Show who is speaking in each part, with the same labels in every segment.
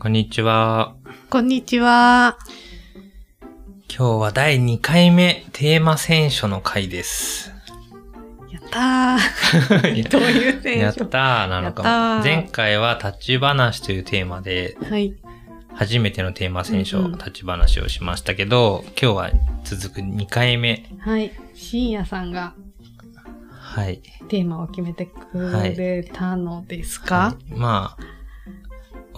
Speaker 1: こんにちは。
Speaker 2: こんにちは。
Speaker 1: 今日は第2回目テーマ選書の回です。
Speaker 2: やったー。どういうテ
Speaker 1: やったーなのかも。前回は立ち話というテーマで、
Speaker 2: はい。
Speaker 1: 初めてのテーマ選書、
Speaker 2: うんうん
Speaker 1: 立ち話をしましたけど、今日は続く2回目。
Speaker 2: はい。深夜さんが
Speaker 1: はい。
Speaker 2: テーマを決めてくれたのですか、
Speaker 1: はいまあ、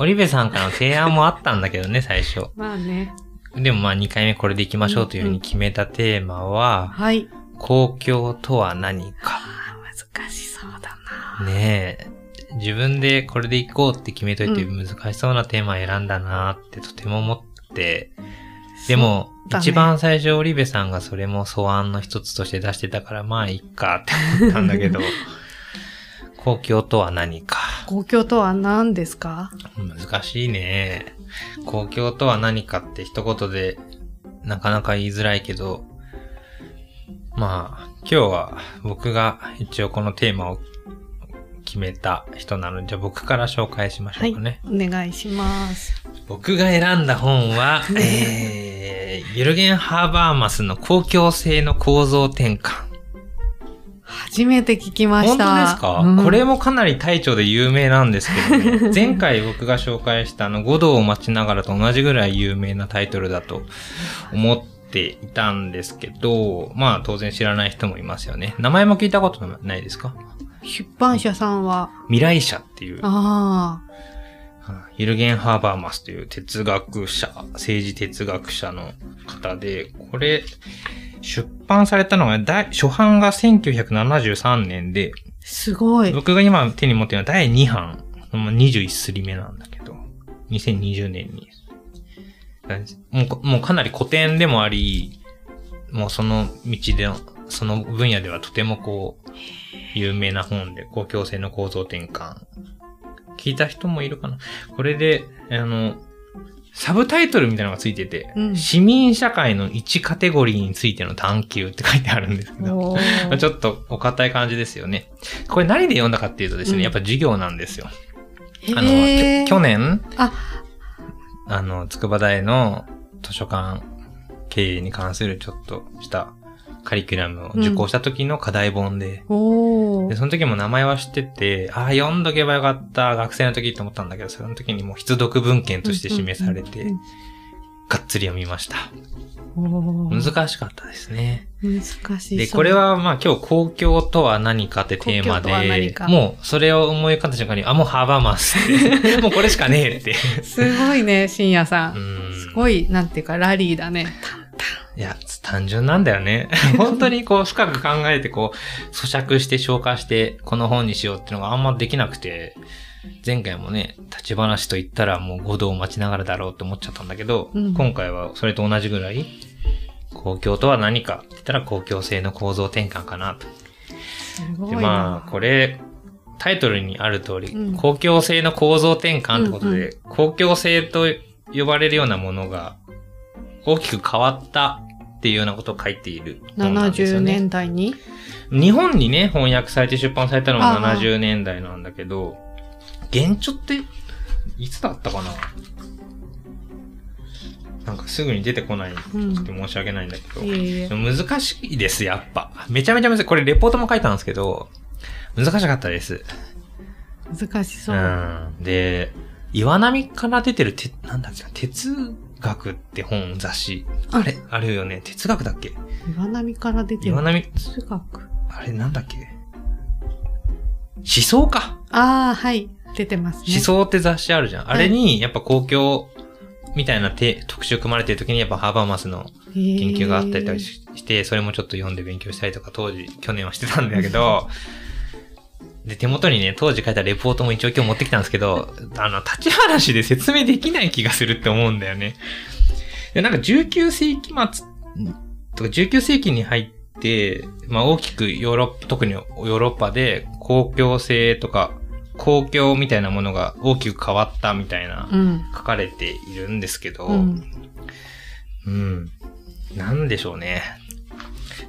Speaker 1: オリベさんからの提案もあったんだけどね、最初。
Speaker 2: まあね。
Speaker 1: でもまあ2回目これでいきましょうというふうに決めたテーマは、
Speaker 2: はい。
Speaker 1: 公共とは何か。
Speaker 2: あー難しそうだな。
Speaker 1: ねえ。自分でこれで行こうって決めといて
Speaker 2: う
Speaker 1: 難しそうなテーマ選んだなってとても思って。でも、一番最初オリベさんがそれも素案の一つとして出してたから、まあいいかって思ったんだけど、公共とは何か？
Speaker 2: 公共とは何ですか？
Speaker 1: 難しいね。公共とは何かって一言でなかなか言いづらいけど、まあ、今日は僕が一応このテーマを決めた人なので、じゃあ僕から紹介しましょ
Speaker 2: はい。
Speaker 1: うかね。
Speaker 2: お願いします。
Speaker 1: 僕が選んだ本は、えー、ユルゲン・ハーバーマスの公共性の構造転換。
Speaker 2: 初めて聞きまし
Speaker 1: 本
Speaker 2: た。
Speaker 1: 当ですか、
Speaker 2: うん
Speaker 1: これもかなり大著で有名なんですけどね。前回僕が紹介したあの、五道を待ちながらと同じぐらい有名なタイトルだと思っていたんですけど、まあ当然知らない人もいますよね。名前も聞いたことないですか？
Speaker 2: 出版社さんは、
Speaker 1: 未来者っていう、
Speaker 2: あ
Speaker 1: ユルゲン・ハーバーマスという哲学者、政治哲学者の方で、これ、出版されたのが、第初版が1973年で、
Speaker 2: あ、すごい。
Speaker 1: 僕が今手に持ってるのは第2版、まあ21すり目なんだけど、2020年に。もうこもうかなり古典でもあり、もうその道での、その分野ではとてもこう、有名な本で、公共性の構造転換。聞いた人もいるかな。これで、あの、サブタイトルみたいなのがついてて、
Speaker 2: うん。
Speaker 1: 市民社会の1カテゴリーについての探求って書いてあるんですけど、ちょっとお堅い感じですよね。これ何で読んだかっていうとですね、
Speaker 2: うん
Speaker 1: やっぱ授業なんですよ。あの、去年、
Speaker 2: あ、
Speaker 1: あの、筑波大の図書館経営に関するちょっとしたカリキュラムを受講した時の課題本で、で、
Speaker 2: おー
Speaker 1: その時も名前は知ってて、ああ、読んどけばよかった、学生の時って思ったんだけど、その時にもう必読文献として示されて
Speaker 2: うんうん、
Speaker 1: がっつり読みました。難しかったですね。
Speaker 2: 難しい。
Speaker 1: で、これ、はまあ今日公共とは何かってテーマで
Speaker 2: か、
Speaker 1: もうそれを思い浮かんだ瞬間に、あ、もうハーバーマスって、もうこれしかねえって。
Speaker 2: すごいね、深夜さ。
Speaker 1: うんん
Speaker 2: すごい、なんていうか、ラリーだね。
Speaker 1: いや、単純なんだよね。本当にこう深く考えてこう、咀嚼して消化して、この本にしようっていうのがあんまできなくて、前回もね、立ち話と言ったらもう5度を待ちながらだろうって思っちゃったんだけど、
Speaker 2: うん
Speaker 1: 今回はそれと同じぐらい、公共とは何かって言ったら公共性の構造転換かなと。で。まあ、これ、タイトルにある通り、
Speaker 2: うん
Speaker 1: 公共性の構造転換ってことで、
Speaker 2: うんう
Speaker 1: 公共性と呼ばれるようなものが大きく変わったっていうようなことを書いている本なんですよ
Speaker 2: 70
Speaker 1: ね。
Speaker 2: 年代に
Speaker 1: 日本にね、翻訳されて出版されたのが
Speaker 2: ああ
Speaker 1: 70年代なんだけど、現著って、いつだったかな？なんかすぐに出てこない。ち
Speaker 2: うん
Speaker 1: ょっと申し訳ないんだけど。
Speaker 2: いえいえ
Speaker 1: 難しいです、やっぱ。めちゃめちゃ難しい。これレポートも書いたんですけど、難しかったです。
Speaker 2: 難しそう。
Speaker 1: うん。で、岩波から出てるて、なんだっけな、哲学って本、雑誌。あれ？あるよね。哲学だっけ？
Speaker 2: 岩波から出てる。
Speaker 1: 岩波、
Speaker 2: 哲学？
Speaker 1: あれなんだっけ？思想か。
Speaker 2: ああ、はい。出てますね。
Speaker 1: 思想って雑誌あるじゃん。
Speaker 2: はい
Speaker 1: あれに、やっぱ公共みたいなて特集組まれてる時にやっぱハーバーマスの研
Speaker 2: 研
Speaker 1: 究があったりとかしして、それもちょっと読んで勉強したりとか当時、去年はしてたんだけど、で、手元にね、当時書いたレポートも一応今日持ってきたんですけど、あの、立ち話で説明できない気がするって思うんだよね。で、なんか19世紀末とか19世紀に入って、まあ大きくヨーロッパ、特にヨーロッパで公共性とか公共みたいなものが大きく変わったみたいな
Speaker 2: うん。
Speaker 1: 書かれているんですけど、
Speaker 2: うん。
Speaker 1: うん。なんでしょうね。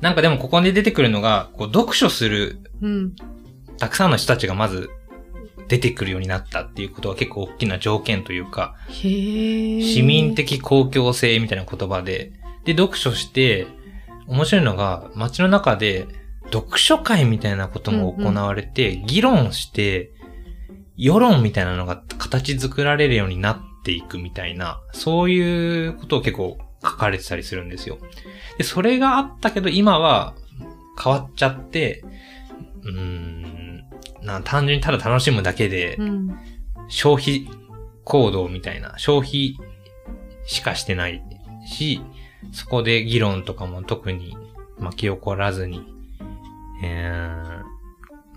Speaker 1: なんかでもここで出てくるのが、こう読書する
Speaker 2: うん。
Speaker 1: たくさんの人たちがまず出てくるようになったっていうことは結構大きな条件というか、市民的公共性みたいな言葉で、で、読書して、面白いのが、街の中で、読書会みたいなことも行われて、議論して、世論みたいなのが形作られるようになっていくみたいな、そういうことを結構書かれてたりするんですよ。で、それがあったけど、今は変わっちゃって、うーん、な単純にただ楽しむだけで、
Speaker 2: うん。
Speaker 1: 消費行動みたいな、消費しかしてないし、そこで議論とかも特に巻き起こらずに、え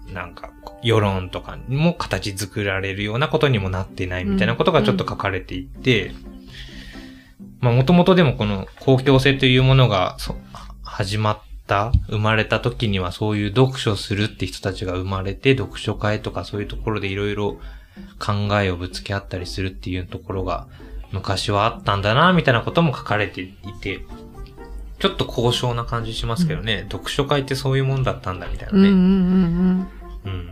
Speaker 1: ー、なんか、世論とかにも形作られるようなことにもなってないみたいなことがちょっと書かれていて、まあもともとでもこの公共性というものがそ始まった、生まれた時にはそういう読書するって人たちが生まれて、読書会とかそういうところでいろいろ考えをぶつけ合ったりするっていうところが昔はあったんだな、みたいなことも書かれていて、ちょっと高尚な感じしますけどね、読書会ってそういうもんだったんだ、みたいなね。
Speaker 2: うんうんうん
Speaker 1: うん。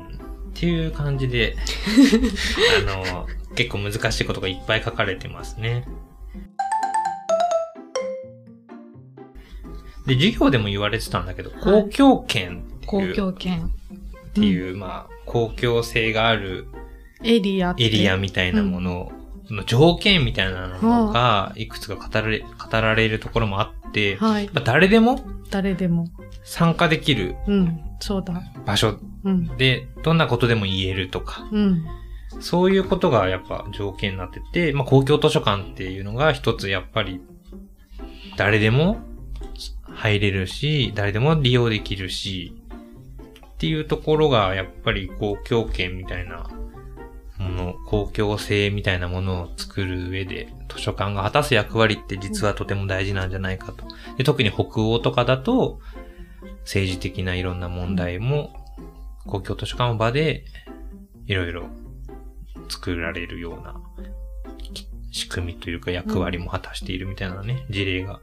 Speaker 1: っていう感じで、あの、結構難しいことがいっぱい書かれてますね。で、授業でも言われてたんだけど、公共権って
Speaker 2: 公
Speaker 1: いう、
Speaker 2: 共権。
Speaker 1: っていう、まあ、公共性がある
Speaker 2: エリア。
Speaker 1: エリアみたいなものの条件みたいなのが、いくつか語られ、語られるところもあって、
Speaker 2: はい。
Speaker 1: まあ誰でも
Speaker 2: 誰でも。
Speaker 1: 参加できる
Speaker 2: うん。そうだ。
Speaker 1: 場所
Speaker 2: うん。
Speaker 1: で、どんなことでも言えるとか、
Speaker 2: うん。
Speaker 1: そういうことがやっぱ条件になってて、まあ、公共図書館っていうのが一つやっぱり、誰でも入れるし、誰でも利用できるし、っていうところがやっぱり公共権みたいなもの、公共性みたいなものを作る上で、図書館が果たす役割って実はとても大事なんじゃないかと。で特に北欧とかだと、政治的ないろんな問題も、公共図書館の場で、いろいろ作られるようなき仕組みというか役割も果たしているみたいなね、事例が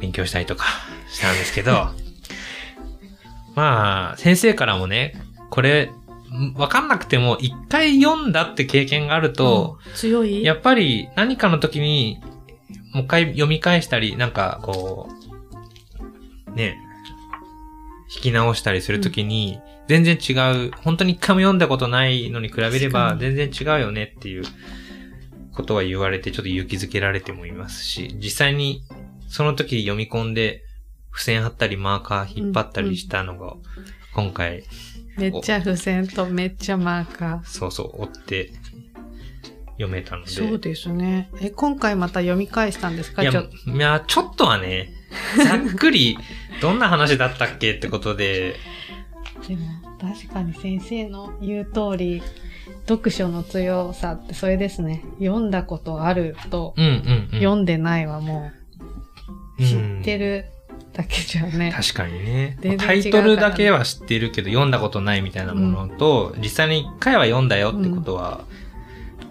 Speaker 1: 勉強したりとかしたんですけど、まあ、先生からもね、これ、んわかんなくても一回読んだって経験があると、
Speaker 2: うん、強い？
Speaker 1: やっぱり何かの時に、もう一回読み返したり、なんかこう、ね、引き直したりするときに、全然違う、本当に一回も読んだことないのに比べれば全然違うよねっていうことは言われてちょっと勇気づけられてもいますし、実際にその時読み込んで付箋貼ったりマーカー引っ張ったりしたのが、今回、
Speaker 2: めっちゃ付箋とめっちゃマーカ
Speaker 1: そうそう追って読めたので。
Speaker 2: ー。そうですね。え、今回また読み返したんですか？
Speaker 1: いや、
Speaker 2: ちょ
Speaker 1: いや、ちょっとはね、ざっくり、どんな話だったっけってことで、
Speaker 2: でも確かに先生の言う通り、読書の強さってそれですね。読んだことあると、
Speaker 1: うんうん、うん。
Speaker 2: 読んでないはもう知って
Speaker 1: る。
Speaker 2: るだけじゃね。
Speaker 1: 確かにね。タイトルだけは知ってるけど、読んだことないみたいなものと、実際に一回は読んだよってことは、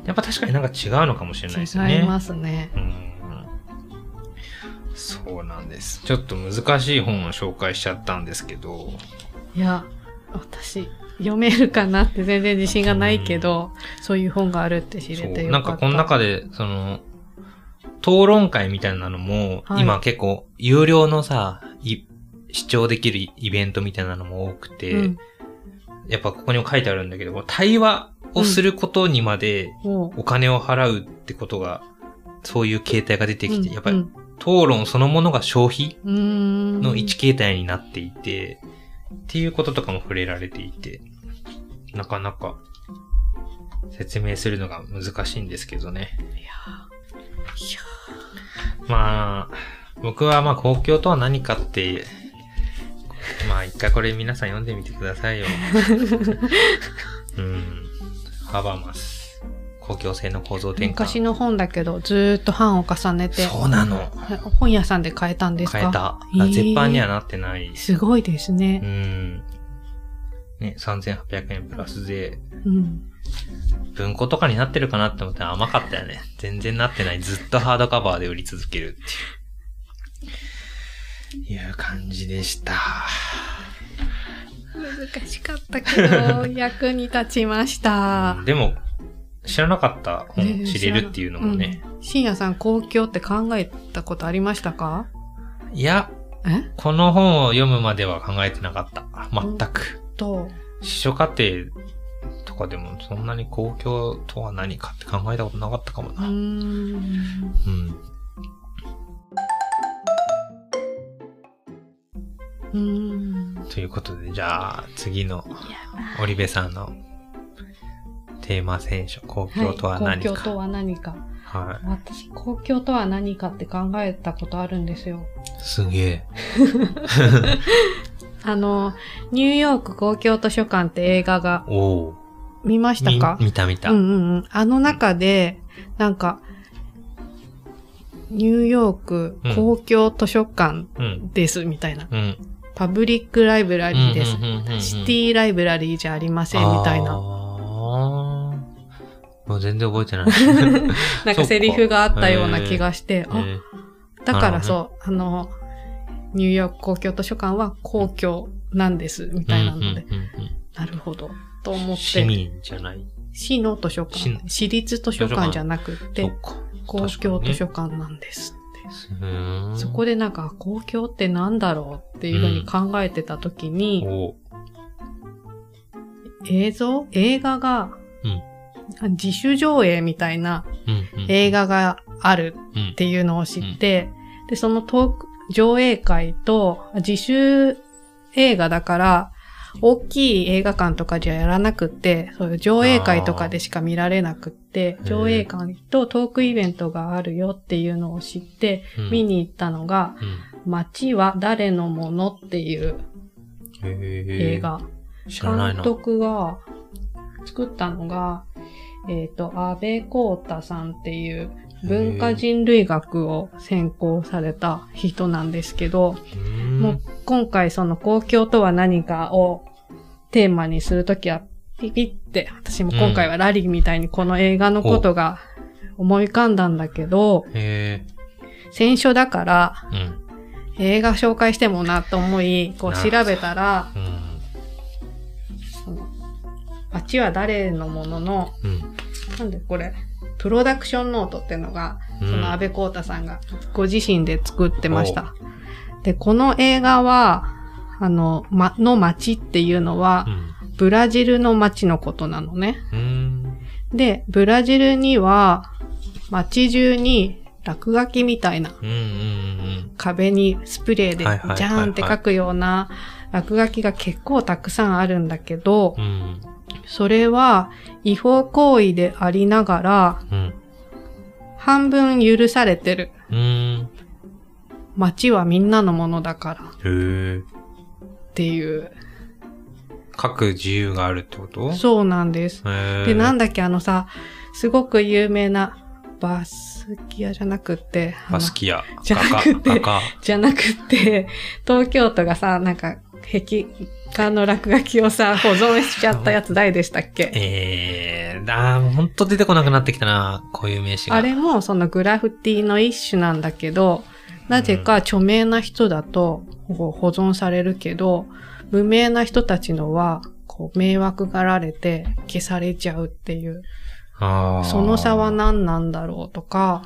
Speaker 1: やっぱ確かになんか違うのかもしれないですよね。
Speaker 2: 違いますね。
Speaker 1: うんそうなんです。ちょっと難しい本を紹介しちゃったんですけど、
Speaker 2: いや、私、読めるかなって全然自信がないけど、そういう本があるって知れて。よかった。
Speaker 1: なんかこの中で、その、討論会みたいなのも、
Speaker 2: はい。
Speaker 1: 今結構有料のさ、い視聴できるイベントみたいなのも多くて、
Speaker 2: うん。
Speaker 1: やっぱここにも書いてあるんだけど、対話をすることにまで
Speaker 2: も
Speaker 1: お金を払うってことが、そういう形態が出て
Speaker 2: う、
Speaker 1: きて、やっぱり
Speaker 2: うん。
Speaker 1: 討論そのものが消費の一形態になっていて、っていうこととかも触れられていて、なかなか説明するのが難しいんですけどね。
Speaker 2: いや
Speaker 1: まあ、僕はまあ公共とは何かって、まあ一回これ皆さん読んでみてくださいよ。うん。ハバマス。公共性の構造転換。
Speaker 2: 昔の本だけど、ずーっと版を重ねて、
Speaker 1: そうなの。
Speaker 2: 本屋さんで買えたんですか？
Speaker 1: 変えた。
Speaker 2: えー
Speaker 1: 絶版にはなってない。
Speaker 2: すごいです
Speaker 1: う
Speaker 2: ね。
Speaker 1: ん。ね、3800円プラスで、
Speaker 2: うん。
Speaker 1: 文庫とかになってるかなって思ったら甘かったよね。全然なってない。ずっとハードカバーで売り続けるっていう。いう感じでした。
Speaker 2: しかったけど、役に立ちました。
Speaker 1: でも、知らなかった本
Speaker 2: ね
Speaker 1: 知れるっていうのもね。
Speaker 2: 深夜さん、公共って考えたことありましたか？
Speaker 1: いや、
Speaker 2: え？
Speaker 1: この本を読むまでは考えてなかった。全く。
Speaker 2: と、
Speaker 1: 司書課程とかでもそんなに公共とは何かって考えたことなかったかもな。うん。
Speaker 2: ん。うーん。
Speaker 1: ということで、じゃあ次の織部さんのテーマ選書、公共とは何か。
Speaker 2: 公共とは何か。
Speaker 1: は
Speaker 2: 私、公共とは何かって考えたことあるんですよ。
Speaker 1: い。すげえ。
Speaker 2: あの、ニューヨーク公共図書館って映画が
Speaker 1: おお。
Speaker 2: 見ましたか？
Speaker 1: み見た見た。
Speaker 2: うんうんうん。あの中で、なんか、ニューヨーク公共図書館
Speaker 1: うん。
Speaker 2: ですみたいな。
Speaker 1: うん。
Speaker 2: パブリックライブラリーです。シティライブラリーじゃありませんみたいな。
Speaker 1: もう全然覚えてない。
Speaker 2: なんかセリフがあったような気がして、あ、
Speaker 1: え
Speaker 2: だからそう、あの、ニューヨーク公共図書館は公共なんですみ
Speaker 1: ー
Speaker 2: たいなので、なるほど。と思って、
Speaker 1: 市民じゃない？
Speaker 2: 市の図書
Speaker 1: 市
Speaker 2: 館、私立図書館じゃなく
Speaker 1: てか。
Speaker 2: 公共図書
Speaker 1: 館。
Speaker 2: 館なんですって。そこでなんか、公共ってなんだろうっていうふうに考えてた時に、
Speaker 1: お
Speaker 2: 映像？映画が、
Speaker 1: うん
Speaker 2: あ自主上映みたいな
Speaker 1: うんうん
Speaker 2: 映画がある
Speaker 1: うん
Speaker 2: っていうのを知って、で、そのトーク、上映会と、自主映画だから、大きい映画館とかじゃやらなくって、そういう上映会とかでしか見られなくって上映会とトークイベントがあるよっていうのを知って、
Speaker 1: うん
Speaker 2: 見に行ったのが、
Speaker 1: うん
Speaker 2: 街は誰のものっていう映画。
Speaker 1: 知らないな。
Speaker 2: 監督が、作ったのが、えっ、と、安倍光太さんっていう文化人類学を専攻された人なんですけど、もう今回その公共とは何かをテーマにするときはピピって、私も今回はラリーみたいにこの映画のことが思い浮かんだんだけど、
Speaker 1: へ
Speaker 2: 選書だから。映画紹介してもなと思い、こう調べたら、
Speaker 1: うん。
Speaker 2: その街は誰のものの、
Speaker 1: うん。
Speaker 2: なんでこれ、プロダクションノートっていうのが、
Speaker 1: うん
Speaker 2: その安倍光太さんがご自身で作ってました。で、この映画は、あの、ま、の街っていうのは
Speaker 1: う、ん。
Speaker 2: ブラジルの街のことなのね。で、ブラジルには、街中に落書きみたいな
Speaker 1: うんうんうん
Speaker 2: 壁にスプレーでジャーンって書くような落書きが結構たくさんあるんだけど
Speaker 1: う、ん。
Speaker 2: それは違法行為でありながら、
Speaker 1: うん。
Speaker 2: 半分許されてる。街はみんなのものだから
Speaker 1: へえ。
Speaker 2: っていう。
Speaker 1: 書く自由があるってこと？
Speaker 2: そうなんです。で、なんだっけ、あのさ、すごく有名なバスキアじゃなくって、
Speaker 1: バスキア。
Speaker 2: じゃなくてじゃなくって、東京都がさ、なんか、壁画の落書きをさ、保存しちゃったやつ誰でしたっ
Speaker 1: 家
Speaker 2: け？
Speaker 1: えー、あーもうほんと出てこなくなってきたな、こういう名詞が。
Speaker 2: あれもそのグラフィティの一種なんだけど、なぜか著名な人だと保存されるけど、無名な人たちのは、こう迷惑がられて消されちゃうっていう。
Speaker 1: あー
Speaker 2: その差は何なんだろうとか、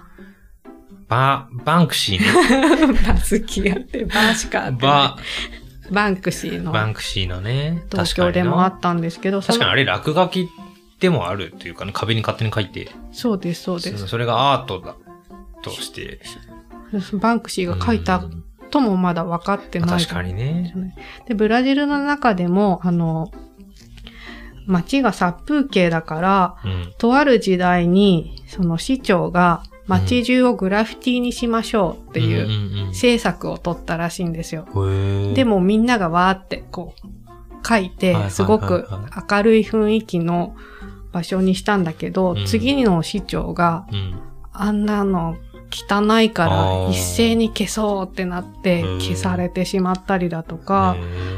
Speaker 1: バ、バンクシーね。
Speaker 2: バスキアってバしかあってない
Speaker 1: バ、
Speaker 2: バンクシーの
Speaker 1: バンクシーのね。
Speaker 2: 東京でもあったんですけど、
Speaker 1: 確かにあ
Speaker 2: れ
Speaker 1: れ落書きでもあるっていうかね、壁に勝手に書いて、
Speaker 2: そうです、そうです。
Speaker 1: そそれがアートだとして。
Speaker 2: バンクシーが書いた
Speaker 1: うん
Speaker 2: ともまだ分かってない。
Speaker 1: 確かにね。
Speaker 2: で、ブラジルの中でも、あの、街が殺風景だから、
Speaker 1: うん。
Speaker 2: とある時代に、その市長が街中をグラフィティにしましょうっていう
Speaker 1: うん
Speaker 2: 政策を取ったらしいんですよ。で、もみんながわーってこう書いてすごく明るい雰囲気の場所にしたんだけど、
Speaker 1: うん。
Speaker 2: 次の市長が
Speaker 1: うん。
Speaker 2: あんなの汚いか
Speaker 1: あ
Speaker 2: ら
Speaker 1: ー。
Speaker 2: 一斉に消そうってなって
Speaker 1: うん
Speaker 2: 消されてしまったりだとか、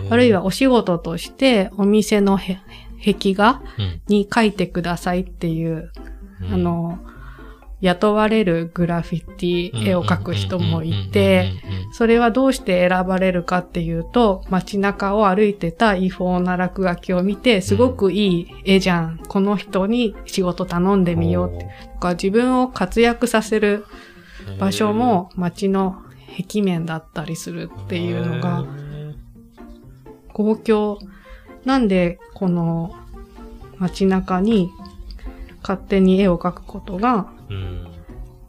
Speaker 2: あるいは、お仕事としてお店のへ壁画
Speaker 1: うん
Speaker 2: に書いてくださいっていう、
Speaker 1: うん
Speaker 2: あ、の、雇われるグラフィティ絵を描く人もいて、それはどうして選ばれるかっていうと、街中を歩いてた違法な落書きを見て、すごくいい絵じゃん。この人に仕事頼んでみようって。とか自分を活躍させる場所も街の壁面だったりするっていうのが、公共、なんでこの街中に勝手に絵を描くことが
Speaker 1: うん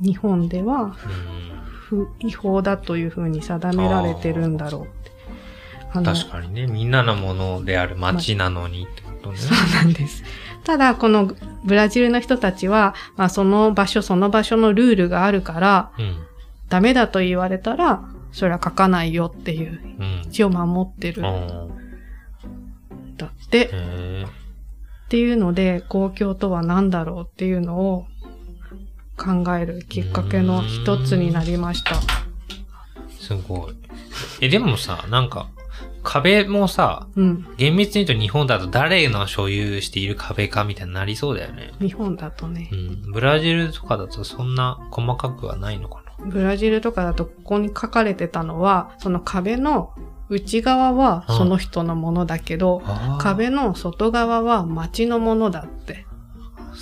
Speaker 2: 日本では
Speaker 1: うん
Speaker 2: 不違法だというふうに定められてるんだろうって。
Speaker 1: 確かにね、みんなのものである街なのにってことね。
Speaker 2: そうなんです。ただ、このブラジルの人たちは、まあ、その場所その場所のルールがあるから、
Speaker 1: うん。
Speaker 2: ダメだと言われたら、それは書かないよっていう、
Speaker 1: うん。
Speaker 2: 一応守ってるん
Speaker 1: あ
Speaker 2: だって、っていうので、公共とは何だろうっていうのを考えるきっかけの一つになりました。
Speaker 1: ーすごい。え、でもさ、なんか、壁もさ、
Speaker 2: うん。
Speaker 1: 厳密に言うと日本だと誰の所有している壁かみたいになりそうだよね。
Speaker 2: 日本だとね
Speaker 1: う。ん。ブラジルとかだとそんな細かくはないのかな。
Speaker 2: ブラジルとかだとここに書かれてたのは、その壁の内側はその人のものだけど、
Speaker 1: あー
Speaker 2: 壁の外側は街のものだって。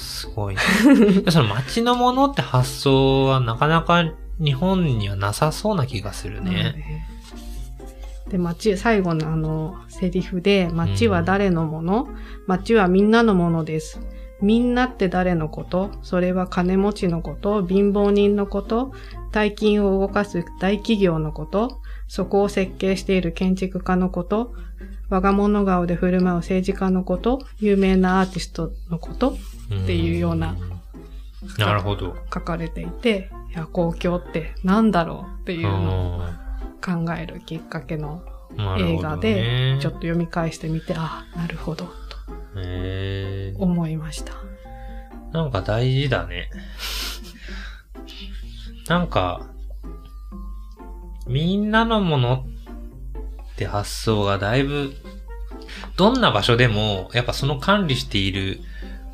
Speaker 1: すごいね。その街のものって発想はなかなか日本にはなさそうな気がするね。
Speaker 2: で、街、最後のあの、セリフで、街は誰のもの、街はみんなのものです。みんなって誰のこと？それは金持ちのこと？貧乏人のこと？大金を動かす大企業のこと？そこを設計している建築家のこと？我が物顔で振る舞う政治家のこと？有名なアーティストのこと？っていうような。
Speaker 1: なるほど。
Speaker 2: 書かれていて、いや、公共って何だろうっていうのを考えるきっかけの映画で、
Speaker 1: ね
Speaker 2: ちょっと読み返してみて、あなるほど、と思いました。
Speaker 1: なんか大事だね。なんか、みんなのものって発想がだいぶ、どんな場所でも、やっぱその管理している、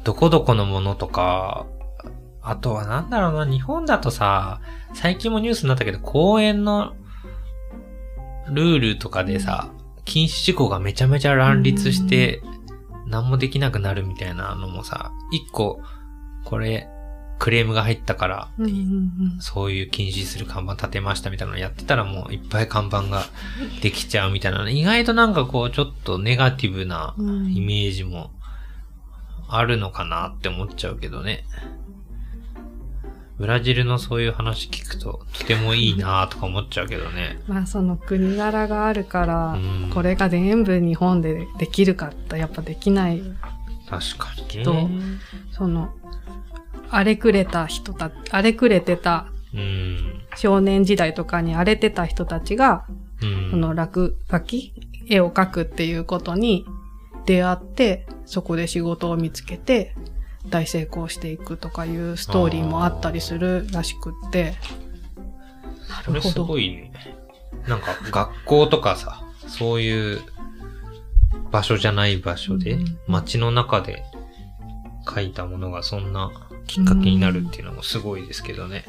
Speaker 1: どこどこのものとか、あとはなんだろうな、日本だとさ、最近もニュースになったけど、公園のルールとかでさ、禁止事項がめちゃめちゃ乱立して、何もできなくなるみたいなのもさ、一個、これ、クレームが入ったから、そういう禁止する看板立てましたみたいなのやってたらもういっぱい看板ができちゃうみたいな、意外となんかこうちょっとネガティブな
Speaker 2: うん。
Speaker 1: イメージもあるのかなって思っちゃうけどね。ブラジルのそういう話聞くととてもいいなとか思っちゃうけどね。
Speaker 2: まあその国柄があるから、
Speaker 1: うん
Speaker 2: これが全部日本でできるかってやっぱできない。
Speaker 1: 確かにね。
Speaker 2: とその、荒れくれた人た荒れくれてた
Speaker 1: うん。
Speaker 2: 少年時代とかに荒れてた人たちが、
Speaker 1: うん。
Speaker 2: その落書き絵を描くっていうことに出会って、そこで仕事を見つけて、大成功していくとかいうストーリーもあったりするらしくって。なるほど。
Speaker 1: ごいね。なんか 学校とかさ、そういう場所じゃない場所で
Speaker 2: うん、
Speaker 1: 街の中で書いたものがそんなきっかけになるっていうのもすごいですけどね。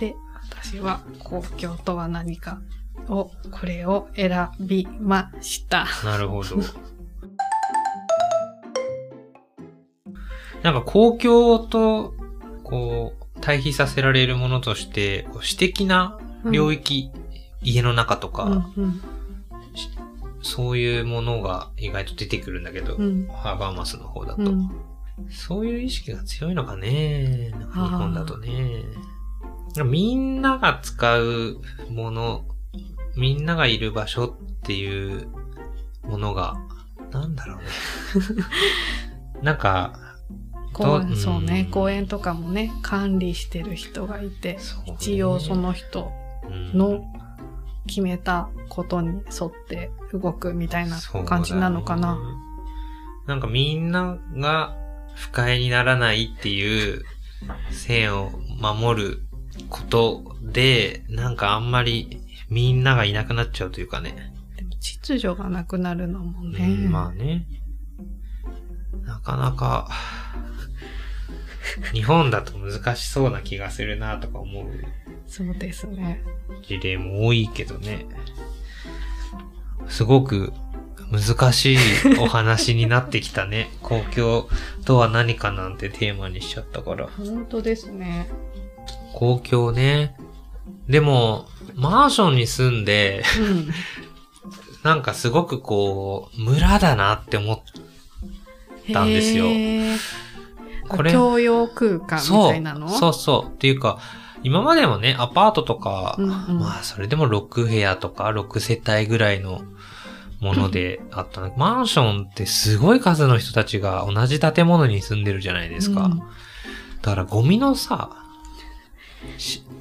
Speaker 2: で、私は公共とは何かを、これを選びました。
Speaker 1: なるほど。なんか公共と、こう、対比させられるものとして、こう私的な領域、家の中とか、
Speaker 2: うんうん
Speaker 1: そういうものが意外と出てくるんだけど、
Speaker 2: うん
Speaker 1: ハーバーマスの方だと、
Speaker 2: うん
Speaker 1: そういう意識が強いのかね。日本だとね。みんなが使うもの、みんながいる場所っていうものが、なんだろうね。なんか、
Speaker 2: 公
Speaker 1: と
Speaker 2: 園そうね、
Speaker 1: ん
Speaker 2: 公園とかもね、管理してる人がいて、一応その人
Speaker 1: うん。
Speaker 2: の決めたことに沿って動くみたいな感じなのかな。
Speaker 1: なんかみんなが不快にならないっていう線を守ることで、なんかあんまりみんながいなくなっちゃうというかね。
Speaker 2: でも秩序がなくなるのもね。
Speaker 1: うんまあね。なかなか、日本だと難しそうな気がするなとか思う
Speaker 2: そうですね。
Speaker 1: 事例も多いけどね。すごく難しいお話になってきたね。公共とは何かなんてテーマにしちゃったから。
Speaker 2: 本当ですね。
Speaker 1: 公共ね。でも、マンションに住んで、
Speaker 2: うん。
Speaker 1: なんかすごくこう、村だなって思ったんですよこれ
Speaker 2: 共用空間みたいなの？
Speaker 1: そうそう。っていうか、今までもね、アパートとか、
Speaker 2: うんうん
Speaker 1: まあ、それでも6部屋とか6世帯ぐらいのものであったの。マンションってすごい数の人たちが同じ建物に住んでるじゃないですか。
Speaker 2: うん
Speaker 1: だからゴミのさ、し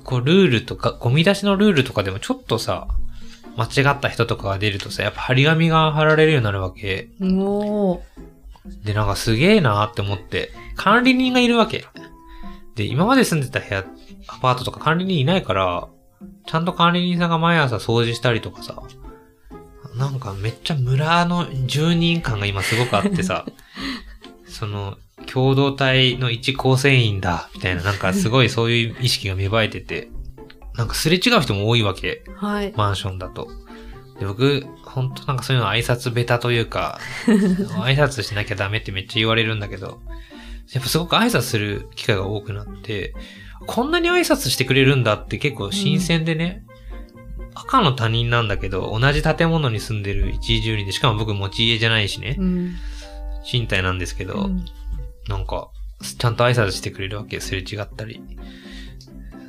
Speaker 1: こうルールとか、ゴミ出しのルールとかでもちょっとさ、間違った人とかが出るとさ、やっぱ張り紙が貼られるようになるわけ。
Speaker 2: お
Speaker 1: で、なんかすげえなーって思って、管理人がいるわけ。で、今まで住んでた部屋、アパートとか管理人いないから、ちゃんと管理人さんが毎朝掃除したりとかさ、なんかめっちゃ村の住人感が今すごくあってさ、その、共同体の一構成員だ、みたいな、なんかすごいそういう意識が芽生えてて、なんかすれ違う人も多いわけ。
Speaker 2: はい。
Speaker 1: マンションだと。で、僕、本当なんかそういうの挨拶ベタというか、挨拶しなきゃダメってめっちゃ言われるんだけど、やっぱすごく挨拶する機会が多くなって、こんなに挨拶してくれるんだって結構新鮮でね、赤の他人なんだけど、同じ建物に住んでる一住人で、しかも僕持ち家じゃないしね、
Speaker 2: うん。
Speaker 1: 賃貸なんですけど、
Speaker 2: うん
Speaker 1: なんか、ちゃんと挨拶してくれるわけ、すれ違ったり。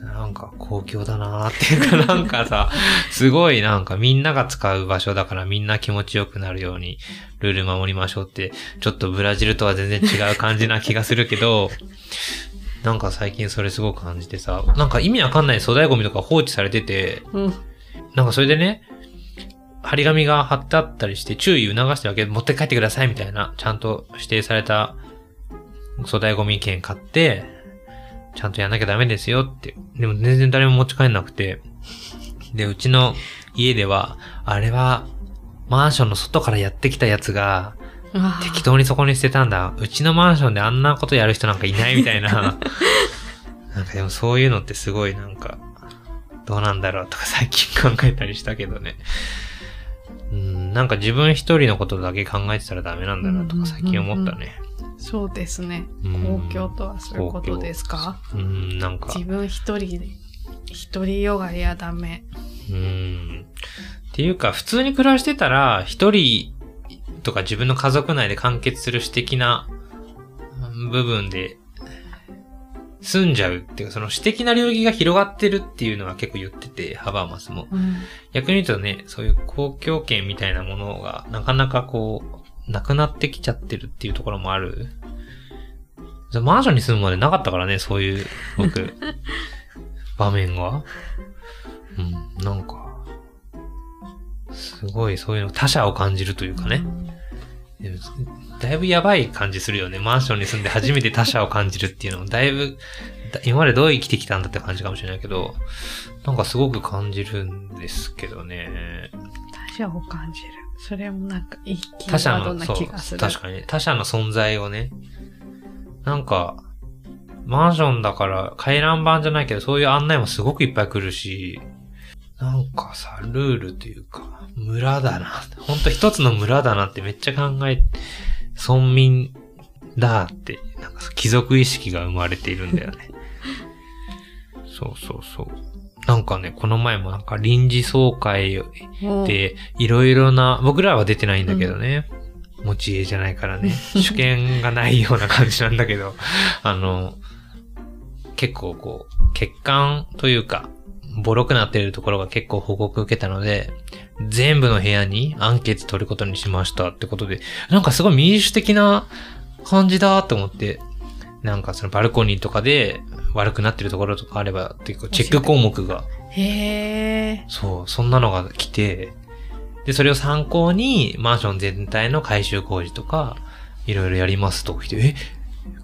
Speaker 1: なんか、公共だなーっていうか、なんかさ、すごいなんかみんなが使う場所だからみんな気持ちよくなるように、ルール守りましょうって、ちょっとブラジルとは全然違う感じな気がするけど、なんか最近それすごく感じてさ、なんか意味わかんない粗大ゴミとか放置されてて、
Speaker 2: うん。
Speaker 1: なんかそれでね、張り紙が貼ってあったりして注意促してるわけ、持って帰ってくださいみたいな、ちゃんと指定された粗大ゴミ券買って、ちゃんとやんなきゃダメですよって。でも全然誰も持ち帰んなくて。で、うちの家では、あれは、マンションの外からやってきたやつが、適当にそこに捨てたんだ。うちのマンションであんなことやる人なんかいないみたいな。なんかでもそういうのってすごいなんか、どうなんだろうとか最近考えたりしたけどね。うん、なんか自分一人のことだけ考えてたらダメなんだなとか最近思ったね。
Speaker 2: そうですね。
Speaker 1: うん
Speaker 2: 公共とはそういうことですか
Speaker 1: うん、なんか、
Speaker 2: 自分一人で、一人ヨガやダメ。
Speaker 1: うん。っていうか、普通に暮らしてたら、一人とか自分の家族内で完結する私的なうん部分で住んじゃうっていうか、その私的な領域が広がってるっていうのは結構言ってて、ハバーマスも。
Speaker 2: うん。
Speaker 1: 逆に言うとね、そういう公共権みたいなものがなかなかこう、なくなってきちゃってるっていうところもある。マンションに住むまでなかったからね、そういう、僕、場面が。うん、なんか、すごいそういうの、他者を感じるというかね。でもだいぶやばい感じするよね。マンションに住んで初めて他者を感じるっていうのも、だいぶ、だ今までどう生きてきたんだって感じかもしれないけど、なんかすごく感じるんですけどね。
Speaker 2: 他者を感じる。それもなんかいいキ
Speaker 1: 他者
Speaker 2: ーワードな
Speaker 1: の、そう
Speaker 2: 気がする。
Speaker 1: 確かに、他者の存在をね、なんか、マンションだから回覧板じゃないけど、そういう案内もすごくいっぱい来るし、なんかさ、ルールというか、村だな。ほんと一つの村だなってめっちゃ考え、村民だって、なんか貴族意識が生まれているんだよね。そうそうそう。なんかね、この前もなんか臨時総会で、いろいろな、僕らは出てないんだけどね。持ち家じゃないからね。主権がないような感じなんだけど、あの、結構こう、欠陥というか、ボロくなっているところが結構報告受けたので、全部の部屋にアンケート取ることにしましたってことで、なんかすごい民主的な感じだと思って、なんかそのバルコニーとかで悪くなってるところとかあれば、結構チェック項目が。
Speaker 2: へえ。
Speaker 1: そう、そんなのが来て、で、それを参考に、マンション全体の改修工事とか、いろいろやりますとか来て、え、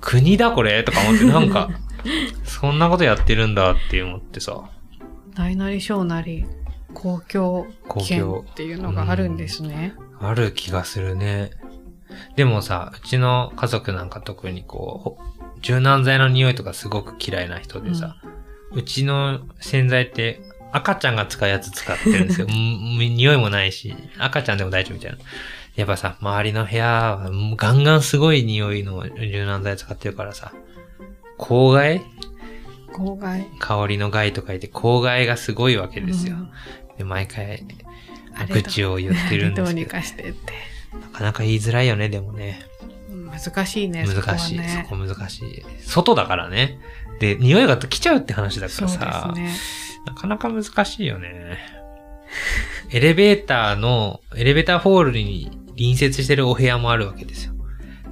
Speaker 1: 国だこれとか思って、なんか、そんなことやってるんだって思ってさ、
Speaker 2: 大なり小なり、公共
Speaker 1: 公
Speaker 2: 権
Speaker 1: 共
Speaker 2: っていうのがあるんですね。
Speaker 1: ある気がするね。でもさ、うちの家族なんか特にこうほ、柔軟剤の匂いとかすごく嫌いな人でさ、うちの洗剤って赤ちゃんが使うやつ使ってるんですよ。う ん匂いもないし、赤ちゃんでも大丈夫みたいな。やっぱさ、周りの部屋はガンガンすごい匂いの柔軟剤使ってるからさ、公害
Speaker 2: 公害。
Speaker 1: 香りの害と書いて公害がすごいわけですよ。
Speaker 2: うん
Speaker 1: で、毎回、愚痴を言ってるん
Speaker 2: どうに
Speaker 1: ですけど、
Speaker 2: かしてって。
Speaker 1: なかなか言いづらいよね、でもね。
Speaker 2: 難しいね。
Speaker 1: 難しい。
Speaker 2: ね
Speaker 1: そこ難しい。外だからね。で、匂いが来ちゃうって話だか
Speaker 2: そう
Speaker 1: らさ、
Speaker 2: ね。
Speaker 1: なかなか難しいよね。エレベーターの、エレベーターホールに隣接してるお部屋もあるわけですよ。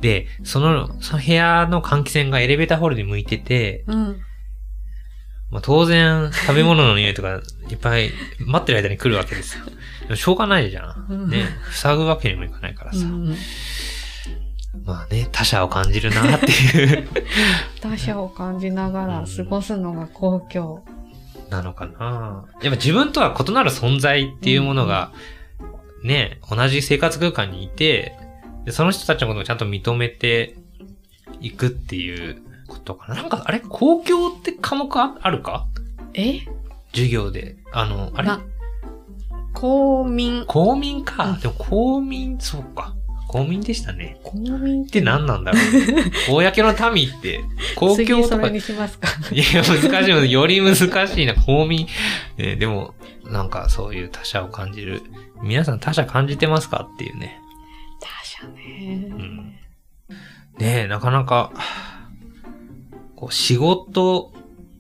Speaker 1: で、その、その部屋の換気扇がエレベーターホールに向いてて、
Speaker 2: うん。
Speaker 1: まあ、当然食べ物の匂いとかいっぱい待ってる間に来るわけですよ。でもしょうがないじゃ
Speaker 2: うん
Speaker 1: ん。ね。塞ぐわけにもいかないからさ。
Speaker 2: うん
Speaker 1: まあね、他者を感じるなっていう
Speaker 2: 他者を感じながら過ごすのが公共。
Speaker 1: なのかな。やっぱ自分とは異なる存在っていうものが、ね、同じ生活空間にいて、でその人たちのことをちゃんと認めていくっていうことかな？なんか、あれ？公共って科目ああるか？
Speaker 2: え？
Speaker 1: 授業で。あの、あれ？
Speaker 2: な公民。
Speaker 1: 公民か。
Speaker 2: うん
Speaker 1: でも公民、そうか。公民でしたね。
Speaker 2: 公民っ
Speaker 1: って何なんだろう。公の民って、公
Speaker 2: 次
Speaker 1: 共とか
Speaker 2: それ。にしますか。
Speaker 1: いや、難しい。より難しいな。公民。ね、でも、なんかそういう他者を感じる。皆さん他者感じてますか？っていうね。
Speaker 2: 他者ね
Speaker 1: う。ん。ねえ、なかなか、こう、仕事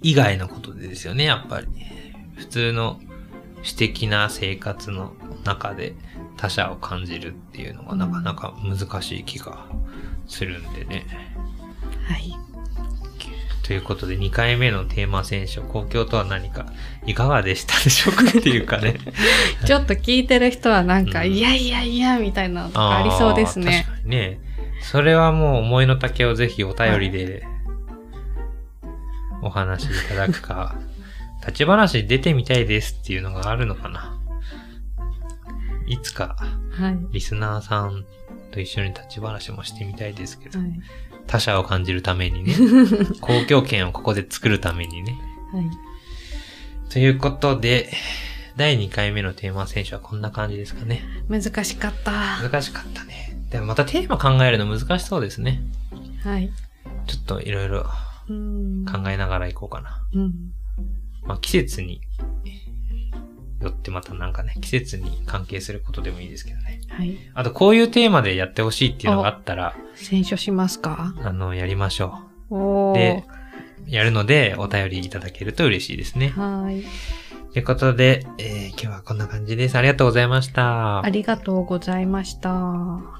Speaker 1: 以外のことでですよね、やっぱり。普通の私的な生活の中で他者を感じるっていうのがなかなか難しい気がするんでね。
Speaker 2: はい。
Speaker 1: ということで、2回目のテーマ選手、公共とは何か、いかがでしたでしょうかっていうかね。
Speaker 2: ちょっと聞いてる人はなんか、
Speaker 1: うん
Speaker 2: いやいやいや、みたいなのとかありそうですね。
Speaker 1: 確かにね。それはもう思いの丈をぜひお便りでお話しいただくか、立ち話出てみたいですっていうのがあるのかな。いつか
Speaker 2: はい。
Speaker 1: リスナーさんと一緒に立ち話もしてみたいですけど、
Speaker 2: はい。
Speaker 1: 他者を感じるためにね、公共権をここで作るためにね。
Speaker 2: はい。
Speaker 1: ということで、第2回目のテーマ選手はこんな感じですかね。
Speaker 2: 難しかった。
Speaker 1: 難しかったね。でもまたテーマ考えるの難しそうですね。
Speaker 2: はい。
Speaker 1: ちょっといろいろ
Speaker 2: うん。
Speaker 1: 考えながらいこうかな。
Speaker 2: うん。
Speaker 1: まあ季節によってまたなんかね、季節に関係することでもいいですけどね。
Speaker 2: はい。
Speaker 1: あとこういうテーマでやってほしいっていうのがあったら、
Speaker 2: 選書しますか？
Speaker 1: あの、やりましょ
Speaker 2: おー。
Speaker 1: でう。やるのでお便りいただけると嬉しいですね。
Speaker 2: はい。
Speaker 1: ということで、えー今日はこんな感じです。ありがとうございました
Speaker 2: あ。りがとうございました。